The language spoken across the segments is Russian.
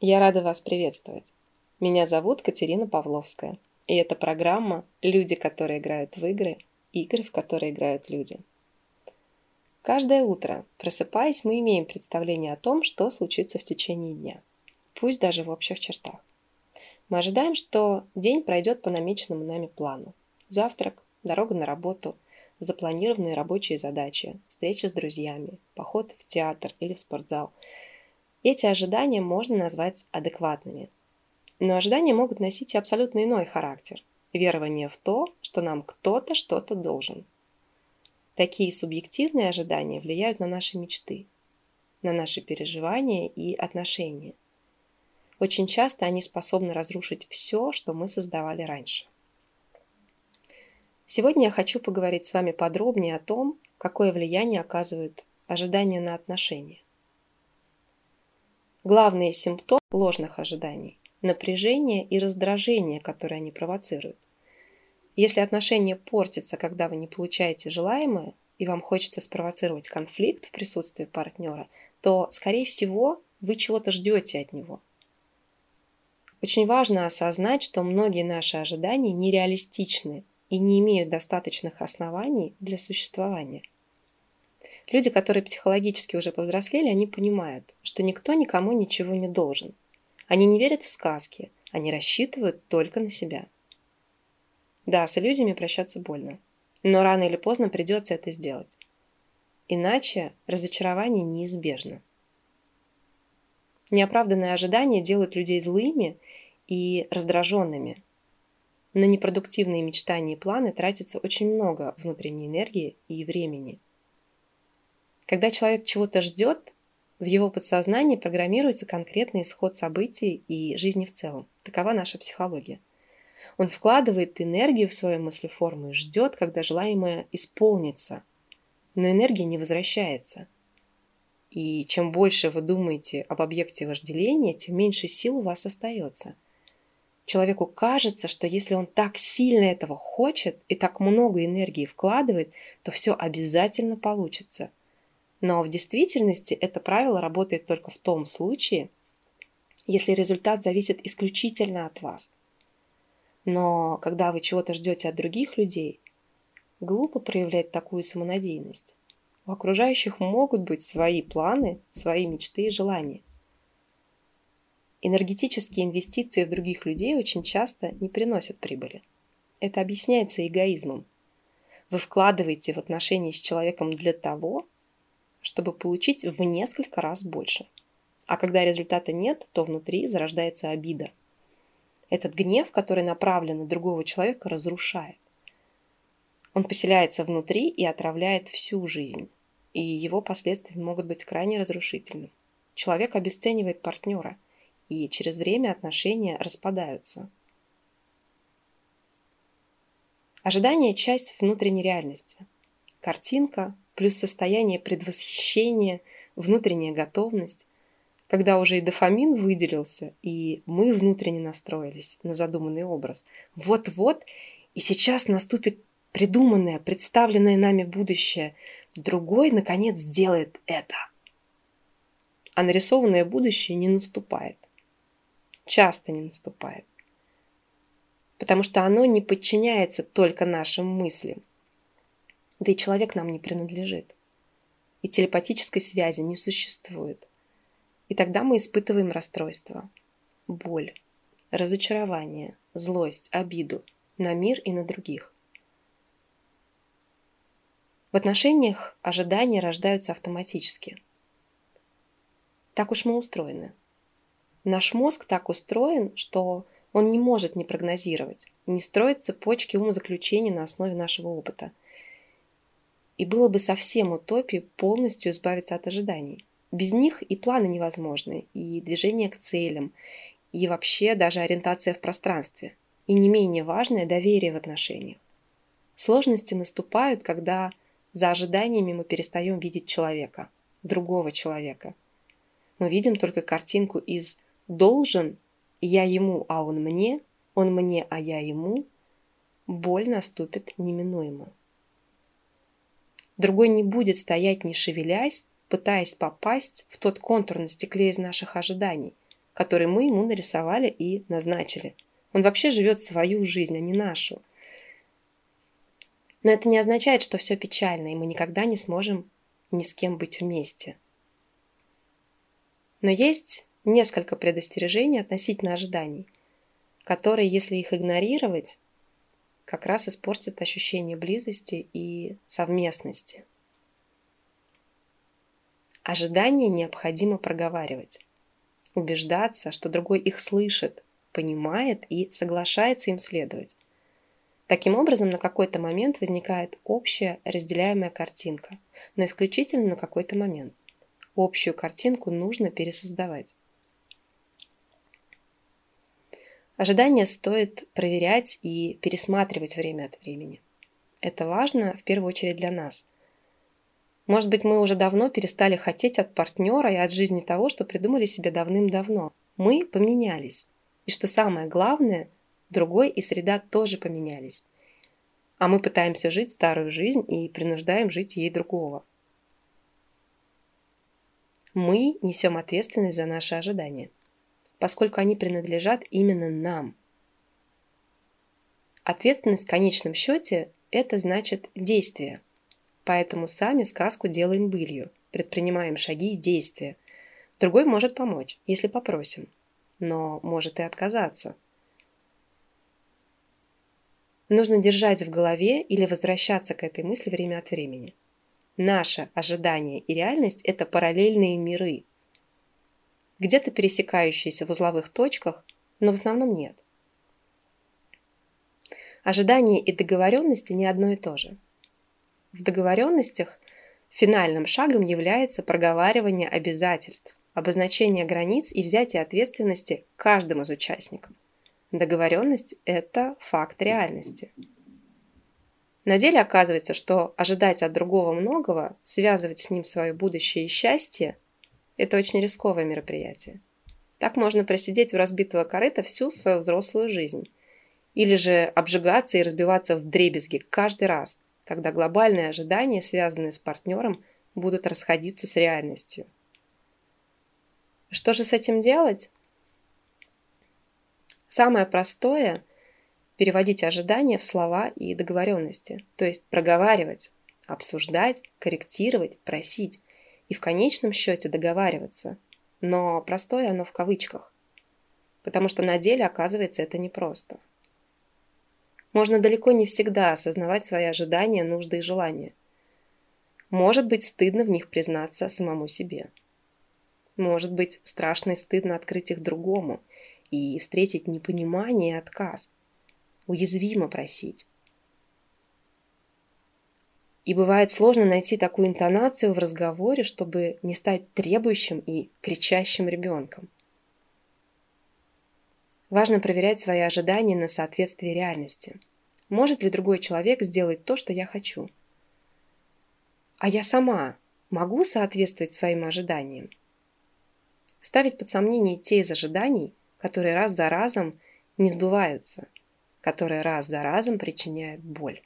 Я рада вас приветствовать. Меня зовут Катерина Павловская, и это программа «Люди, которые играют в игры, игры, в которые играют люди». Каждое утро, просыпаясь, мы имеем представление о том, что случится в течение дня, пусть даже в общих чертах. Мы ожидаем, что день пройдет по намеченному нами плану. Завтрак, дорога на работу, запланированные рабочие задачи, встреча с друзьями, поход в театр или в спортзал. Эти ожидания можно назвать адекватными. Но ожидания могут носить и абсолютно иной характер – верование в то, что нам кто-то что-то должен. Такие субъективные ожидания влияют на наши мечты, на наши переживания и отношения. Очень часто они способны разрушить все, что мы создавали раньше. Сегодня я хочу поговорить с вами подробнее о том, какое влияние оказывают ожидания на отношения. Главные симптомы ложных ожиданий – напряжение и раздражение, которые они провоцируют. Если отношения портятся, когда вы не получаете желаемое, и вам хочется спровоцировать конфликт в присутствии партнера, то, скорее всего, вы чего-то ждете от него. Очень важно осознать, что многие наши ожидания нереалистичны и не имеют достаточных оснований для существования. Люди, которые психологически уже повзрослели, они понимают, что никто никому ничего не должен. Они не верят в сказки, они рассчитывают только на себя. Да, с иллюзиями прощаться больно, но рано или поздно придется это сделать. Иначе разочарование неизбежно. Неоправданные ожидания делают людей злыми и раздраженными, на непродуктивные мечтания и планы тратится очень много внутренней энергии и времени. Когда человек чего-то ждет, в его подсознании программируется конкретный исход событий и жизни в целом. Такова наша психология. Он вкладывает энергию в свою мыслеформу и ждет, когда желаемое исполнится. Но энергия не возвращается. И чем больше вы думаете об объекте вожделения, тем меньше сил у вас остается – Человеку кажется, что если он так сильно этого хочет и так много энергии вкладывает, то все обязательно получится. Но в действительности это правило работает только в том случае, если результат зависит исключительно от вас. Но когда вы чего-то ждете от других людей, глупо проявлять такую самонадеянность. У окружающих могут быть свои планы, свои мечты и желания. Энергетические инвестиции в других людей очень часто не приносят прибыли. Это объясняется эгоизмом. Вы вкладываете в отношения с человеком для того, чтобы получить в несколько раз больше. А когда результата нет, то внутри зарождается обида. Этот гнев, который направлен на другого человека, разрушает. Он поселяется внутри и отравляет всю жизнь. И его последствия могут быть крайне разрушительны. Человек обесценивает партнера – и через время отношения распадаются. Ожидание – часть внутренней реальности. Картинка плюс состояние предвосхищения, внутренняя готовность, когда уже и дофамин выделился, и мы внутренне настроились на задуманный образ. Вот-вот, и сейчас наступит придуманное, представленное нами будущее. Другой, наконец, сделает это. А нарисованное будущее не наступает часто не наступает. Потому что оно не подчиняется только нашим мыслям. Да и человек нам не принадлежит. И телепатической связи не существует. И тогда мы испытываем расстройство, боль, разочарование, злость, обиду на мир и на других. В отношениях ожидания рождаются автоматически. Так уж мы устроены – Наш мозг так устроен, что он не может не прогнозировать, не строить цепочки умозаключений на основе нашего опыта. И было бы совсем утопией полностью избавиться от ожиданий. Без них и планы невозможны, и движение к целям, и вообще даже ориентация в пространстве. И не менее важное – доверие в отношениях. Сложности наступают, когда за ожиданиями мы перестаем видеть человека, другого человека. Мы видим только картинку из должен, я ему, а он мне, он мне, а я ему, боль наступит неминуемо. Другой не будет стоять не шевелясь, пытаясь попасть в тот контур на стекле из наших ожиданий. который мы ему нарисовали и назначили. Он вообще живет свою жизнь, а не нашу. Но это не означает, что все печально, и мы никогда не сможем ни с кем быть вместе. Но есть несколько предостережений относительно ожиданий, которые, если их игнорировать, как раз испортят ощущение близости и совместности. Ожидания необходимо проговаривать, убеждаться, что другой их слышит, понимает и соглашается им следовать. Таким образом, на какой-то момент возникает общая разделяемая картинка, но исключительно на какой-то момент. Общую картинку нужно пересоздавать. Ожидания стоит проверять и пересматривать время от времени. Это важно в первую очередь для нас. Может быть, мы уже давно перестали хотеть от партнера и от жизни того, что придумали себе давным-давно. Мы поменялись. И что самое главное, другой и среда тоже поменялись. А мы пытаемся жить старую жизнь и принуждаем жить ей другого. Мы несем ответственность за наши ожидания, поскольку они принадлежат именно нам. Ответственность в конечном счете – это значит действие. Поэтому сами сказку делаем былью, предпринимаем шаги и действия. Другой может помочь, если попросим, но может и отказаться – Нужно держать в голове или возвращаться к этой мысли время от времени. Наше ожидание и реальность – это параллельные миры, где-то пересекающиеся в узловых точках, но в основном нет. Ожидание и договоренности не одно и то же. В договоренностях финальным шагом является проговаривание обязательств, обозначение границ и взятие ответственности каждым из участников. Договоренность – это факт реальности. На деле оказывается, что ожидать от другого многого, связывать с ним свое будущее и счастье – это очень рисковое мероприятие. Так можно просидеть у разбитого корыта всю свою взрослую жизнь. Или же обжигаться и разбиваться в дребезги каждый раз, когда глобальные ожидания, связанные с партнером, будут расходиться с реальностью. Что же с этим делать? Самое простое – переводить ожидания в слова и договоренности, то есть проговаривать, обсуждать, корректировать, просить и в конечном счете договариваться. Но простое оно в кавычках, потому что на деле оказывается это непросто. Можно далеко не всегда осознавать свои ожидания, нужды и желания. Может быть стыдно в них признаться самому себе. Может быть страшно и стыдно открыть их другому – и встретить непонимание и отказ. Уязвимо просить. И бывает сложно найти такую интонацию в разговоре, чтобы не стать требующим и кричащим ребенком. Важно проверять свои ожидания на соответствие реальности. Может ли другой человек сделать то, что я хочу? А я сама могу соответствовать своим ожиданиям? Ставить под сомнение те из ожиданий, которые раз за разом не сбываются, которые раз за разом причиняют боль.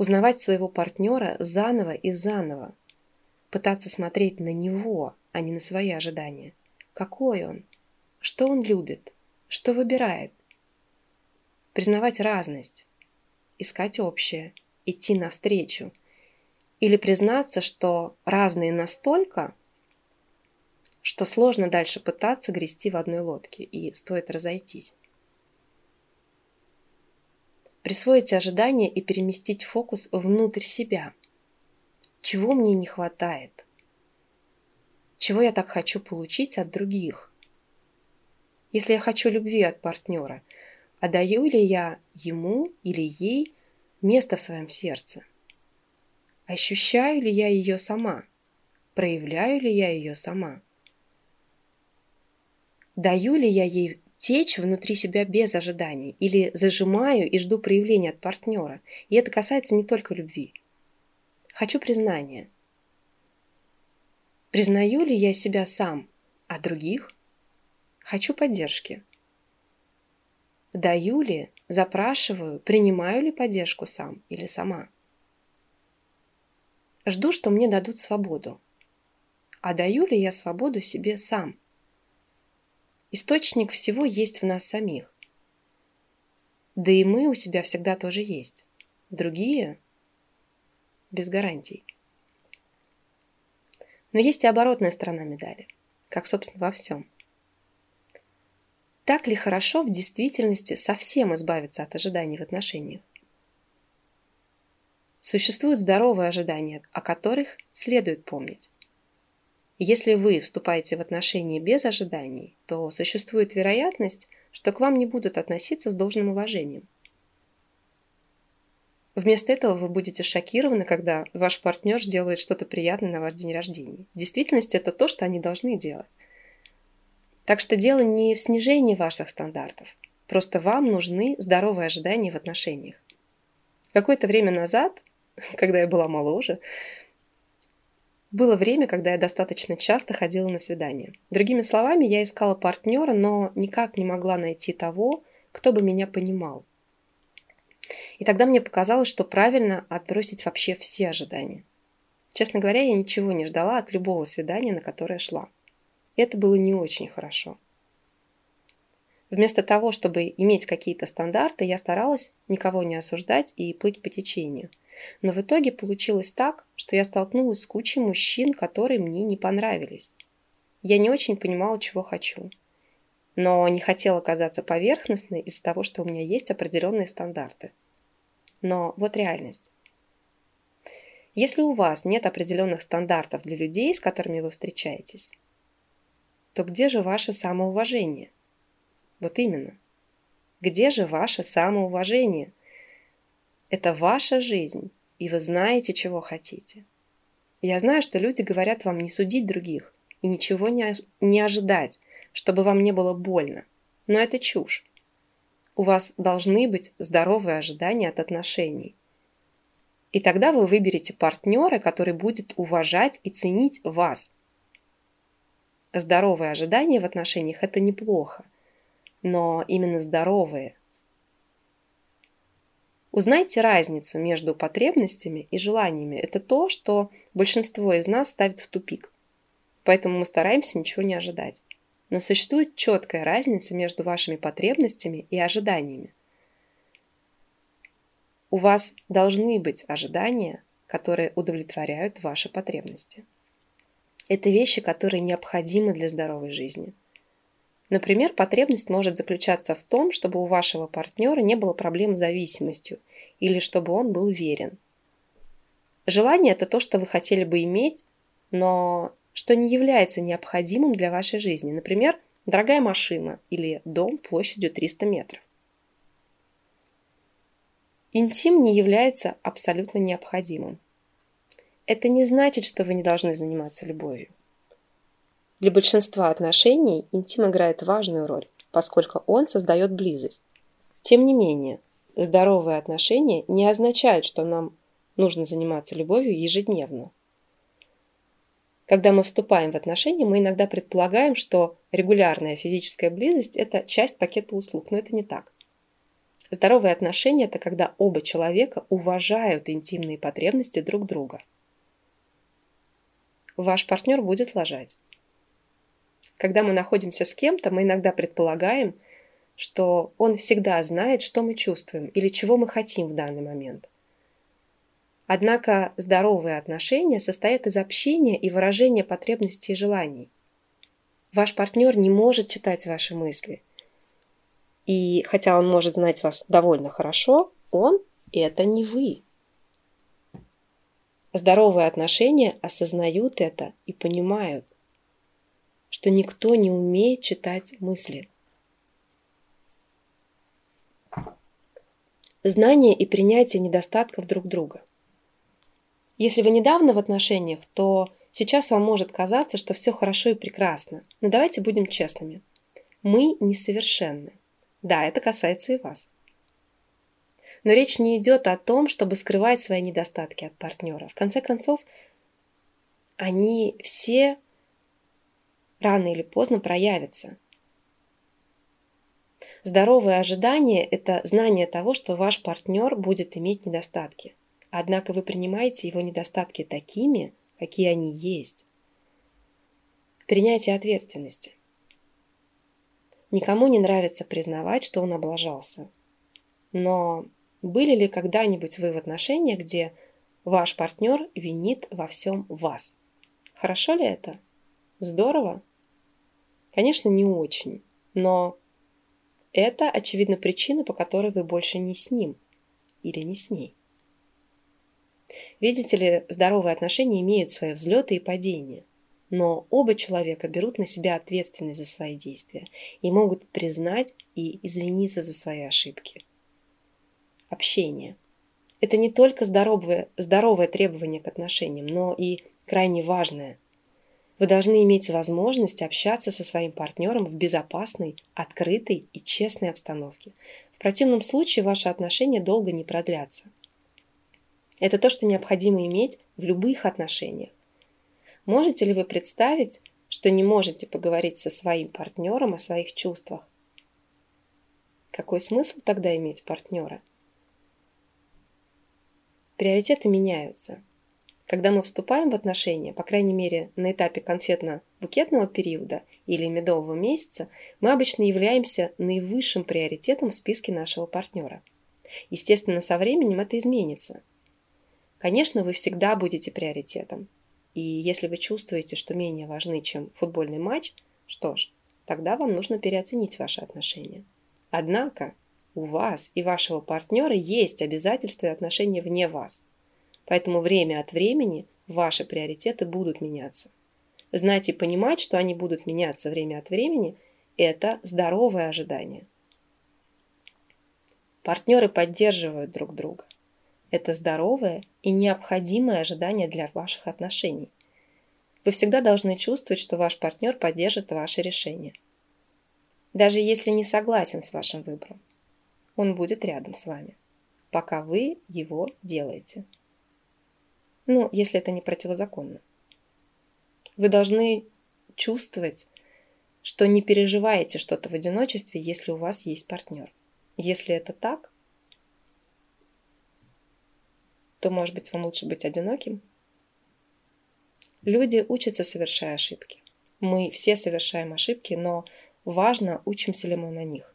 Узнавать своего партнера заново и заново, пытаться смотреть на него, а не на свои ожидания. Какой он? Что он любит? Что выбирает? Признавать разность, искать общее, идти навстречу. Или признаться, что разные настолько, что сложно дальше пытаться грести в одной лодке, и стоит разойтись. Присвоить ожидания и переместить фокус внутрь себя. Чего мне не хватает? Чего я так хочу получить от других? Если я хочу любви от партнера, отдаю ли я ему или ей место в своем сердце? Ощущаю ли я ее сама? Проявляю ли я ее сама? Даю ли я ей течь внутри себя без ожиданий или зажимаю и жду проявления от партнера. И это касается не только любви. Хочу признания. Признаю ли я себя сам, а других? Хочу поддержки. Даю ли, запрашиваю, принимаю ли поддержку сам или сама? Жду, что мне дадут свободу. а даю ли я свободу себе сам. Источник всего есть в нас самих. Да и мы у себя всегда тоже есть. Другие без гарантий. Но есть и оборотная сторона медали, как, собственно, во всем. Так ли хорошо в действительности совсем избавиться от ожиданий в отношениях? Существуют здоровые ожидания, о которых следует помнить. Если вы вступаете в отношения без ожиданий, то существует вероятность, что к вам не будут относиться с должным уважением. Вместо этого вы будете шокированы, когда ваш партнер делает что-то приятное на ваш день рождения. В действительности это то, что они должны делать. Так что дело не в снижении ваших стандартов. Просто вам нужны здоровые ожидания в отношениях. Какое-то время назад, когда я была моложе, было время, когда я достаточно часто ходила на свидания. Другими словами, я искала партнера, но никак не могла найти того, кто бы меня понимал. И тогда мне показалось, что правильно отбросить вообще все ожидания. Честно говоря, я ничего не ждала от любого свидания, на которое шла. И это было не очень хорошо. Вместо того, чтобы иметь какие-то стандарты, я старалась никого не осуждать и плыть по течению – но в итоге получилось так, что я столкнулась с кучей мужчин, которые мне не понравились. Я не очень понимала, чего хочу. Но не хотела казаться поверхностной из-за того, что у меня есть определенные стандарты. Но вот реальность. Если у вас нет определенных стандартов для людей, с которыми вы встречаетесь, то где же ваше самоуважение? Вот именно. Где же ваше самоуважение? Это ваша жизнь, и вы знаете, чего хотите. Я знаю, что люди говорят вам не судить других и ничего не, не ожидать, чтобы вам не было больно. Но это чушь. У вас должны быть здоровые ожидания от отношений. И тогда вы выберете партнера, который будет уважать и ценить вас. Здоровые ожидания в отношениях – это неплохо. Но именно здоровые, Узнайте разницу между потребностями и желаниями. Это то, что большинство из нас ставит в тупик. Поэтому мы стараемся ничего не ожидать. Но существует четкая разница между вашими потребностями и ожиданиями. У вас должны быть ожидания, которые удовлетворяют ваши потребности. Это вещи, которые необходимы для здоровой жизни. Например, потребность может заключаться в том, чтобы у вашего партнера не было проблем с зависимостью или чтобы он был верен. Желание – это то, что вы хотели бы иметь, но что не является необходимым для вашей жизни. Например, дорогая машина или дом площадью 300 метров. Интим не является абсолютно необходимым. Это не значит, что вы не должны заниматься любовью. Для большинства отношений интим играет важную роль, поскольку он создает близость. Тем не менее, здоровые отношения не означают, что нам нужно заниматься любовью ежедневно. Когда мы вступаем в отношения, мы иногда предполагаем, что регулярная физическая близость – это часть пакета услуг, но это не так. Здоровые отношения – это когда оба человека уважают интимные потребности друг друга. Ваш партнер будет лажать. Когда мы находимся с кем-то, мы иногда предполагаем, что он всегда знает, что мы чувствуем или чего мы хотим в данный момент. Однако здоровые отношения состоят из общения и выражения потребностей и желаний. Ваш партнер не может читать ваши мысли. И хотя он может знать вас довольно хорошо, он – это не вы. Здоровые отношения осознают это и понимают – что никто не умеет читать мысли. Знание и принятие недостатков друг друга. Если вы недавно в отношениях, то сейчас вам может казаться, что все хорошо и прекрасно. Но давайте будем честными. Мы несовершенны. Да, это касается и вас. Но речь не идет о том, чтобы скрывать свои недостатки от партнера. В конце концов, они все рано или поздно проявится. Здоровое ожидание – это знание того, что ваш партнер будет иметь недостатки. Однако вы принимаете его недостатки такими, какие они есть. Принятие ответственности. Никому не нравится признавать, что он облажался. Но были ли когда-нибудь вы в отношениях, где ваш партнер винит во всем вас? Хорошо ли это? Здорово? Конечно, не очень, но это, очевидно, причина, по которой вы больше не с ним или не с ней. Видите ли, здоровые отношения имеют свои взлеты и падения, но оба человека берут на себя ответственность за свои действия и могут признать и извиниться за свои ошибки. Общение. Это не только здоровое, здоровое требование к отношениям, но и крайне важное – вы должны иметь возможность общаться со своим партнером в безопасной, открытой и честной обстановке. В противном случае ваши отношения долго не продлятся. Это то, что необходимо иметь в любых отношениях. Можете ли вы представить, что не можете поговорить со своим партнером о своих чувствах? Какой смысл тогда иметь партнера? Приоритеты меняются. Когда мы вступаем в отношения, по крайней мере на этапе конфетно-букетного периода или медового месяца, мы обычно являемся наивысшим приоритетом в списке нашего партнера. Естественно, со временем это изменится. Конечно, вы всегда будете приоритетом. И если вы чувствуете, что менее важны, чем футбольный матч, что ж, тогда вам нужно переоценить ваши отношения. Однако у вас и вашего партнера есть обязательства и отношения вне вас – Поэтому время от времени ваши приоритеты будут меняться. Знать и понимать, что они будут меняться время от времени – это здоровое ожидание. Партнеры поддерживают друг друга. Это здоровое и необходимое ожидание для ваших отношений. Вы всегда должны чувствовать, что ваш партнер поддержит ваше решение. Даже если не согласен с вашим выбором, он будет рядом с вами, пока вы его делаете. Ну, если это не противозаконно. Вы должны чувствовать, что не переживаете что-то в одиночестве, если у вас есть партнер. Если это так, то, может быть, вам лучше быть одиноким. Люди учатся, совершая ошибки. Мы все совершаем ошибки, но важно, учимся ли мы на них.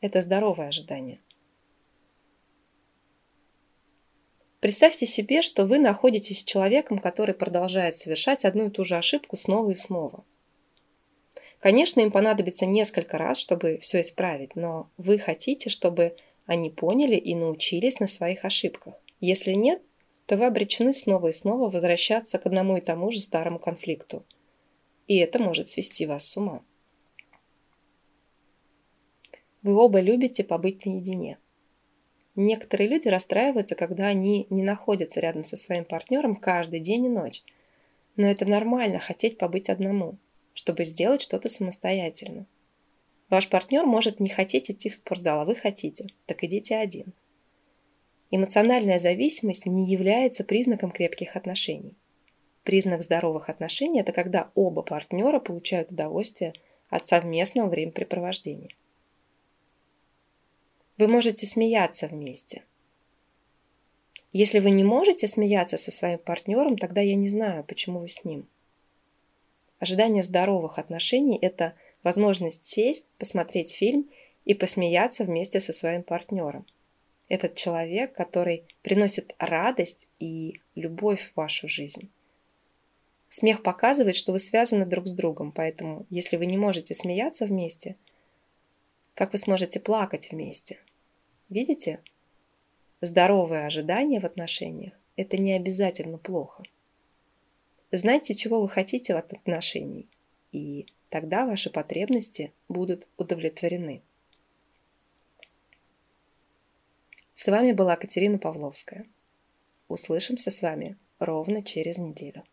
Это здоровое ожидание. Представьте себе, что вы находитесь с человеком, который продолжает совершать одну и ту же ошибку снова и снова. Конечно, им понадобится несколько раз, чтобы все исправить, но вы хотите, чтобы они поняли и научились на своих ошибках. Если нет, то вы обречены снова и снова возвращаться к одному и тому же старому конфликту. И это может свести вас с ума. Вы оба любите побыть наедине. Некоторые люди расстраиваются, когда они не находятся рядом со своим партнером каждый день и ночь. Но это нормально хотеть побыть одному, чтобы сделать что-то самостоятельно. Ваш партнер может не хотеть идти в спортзал, а вы хотите, так идите один. Эмоциональная зависимость не является признаком крепких отношений. Признак здоровых отношений – это когда оба партнера получают удовольствие от совместного времяпрепровождения. Вы можете смеяться вместе. Если вы не можете смеяться со своим партнером, тогда я не знаю, почему вы с ним. Ожидание здоровых отношений – это возможность сесть, посмотреть фильм и посмеяться вместе со своим партнером. Этот человек, который приносит радость и любовь в вашу жизнь. Смех показывает, что вы связаны друг с другом, поэтому если вы не можете смеяться вместе, как вы сможете плакать вместе? Видите? Здоровые ожидания в отношениях – это не обязательно плохо. Знайте, чего вы хотите от отношений, и тогда ваши потребности будут удовлетворены. С вами была Катерина Павловская. Услышимся с вами ровно через неделю.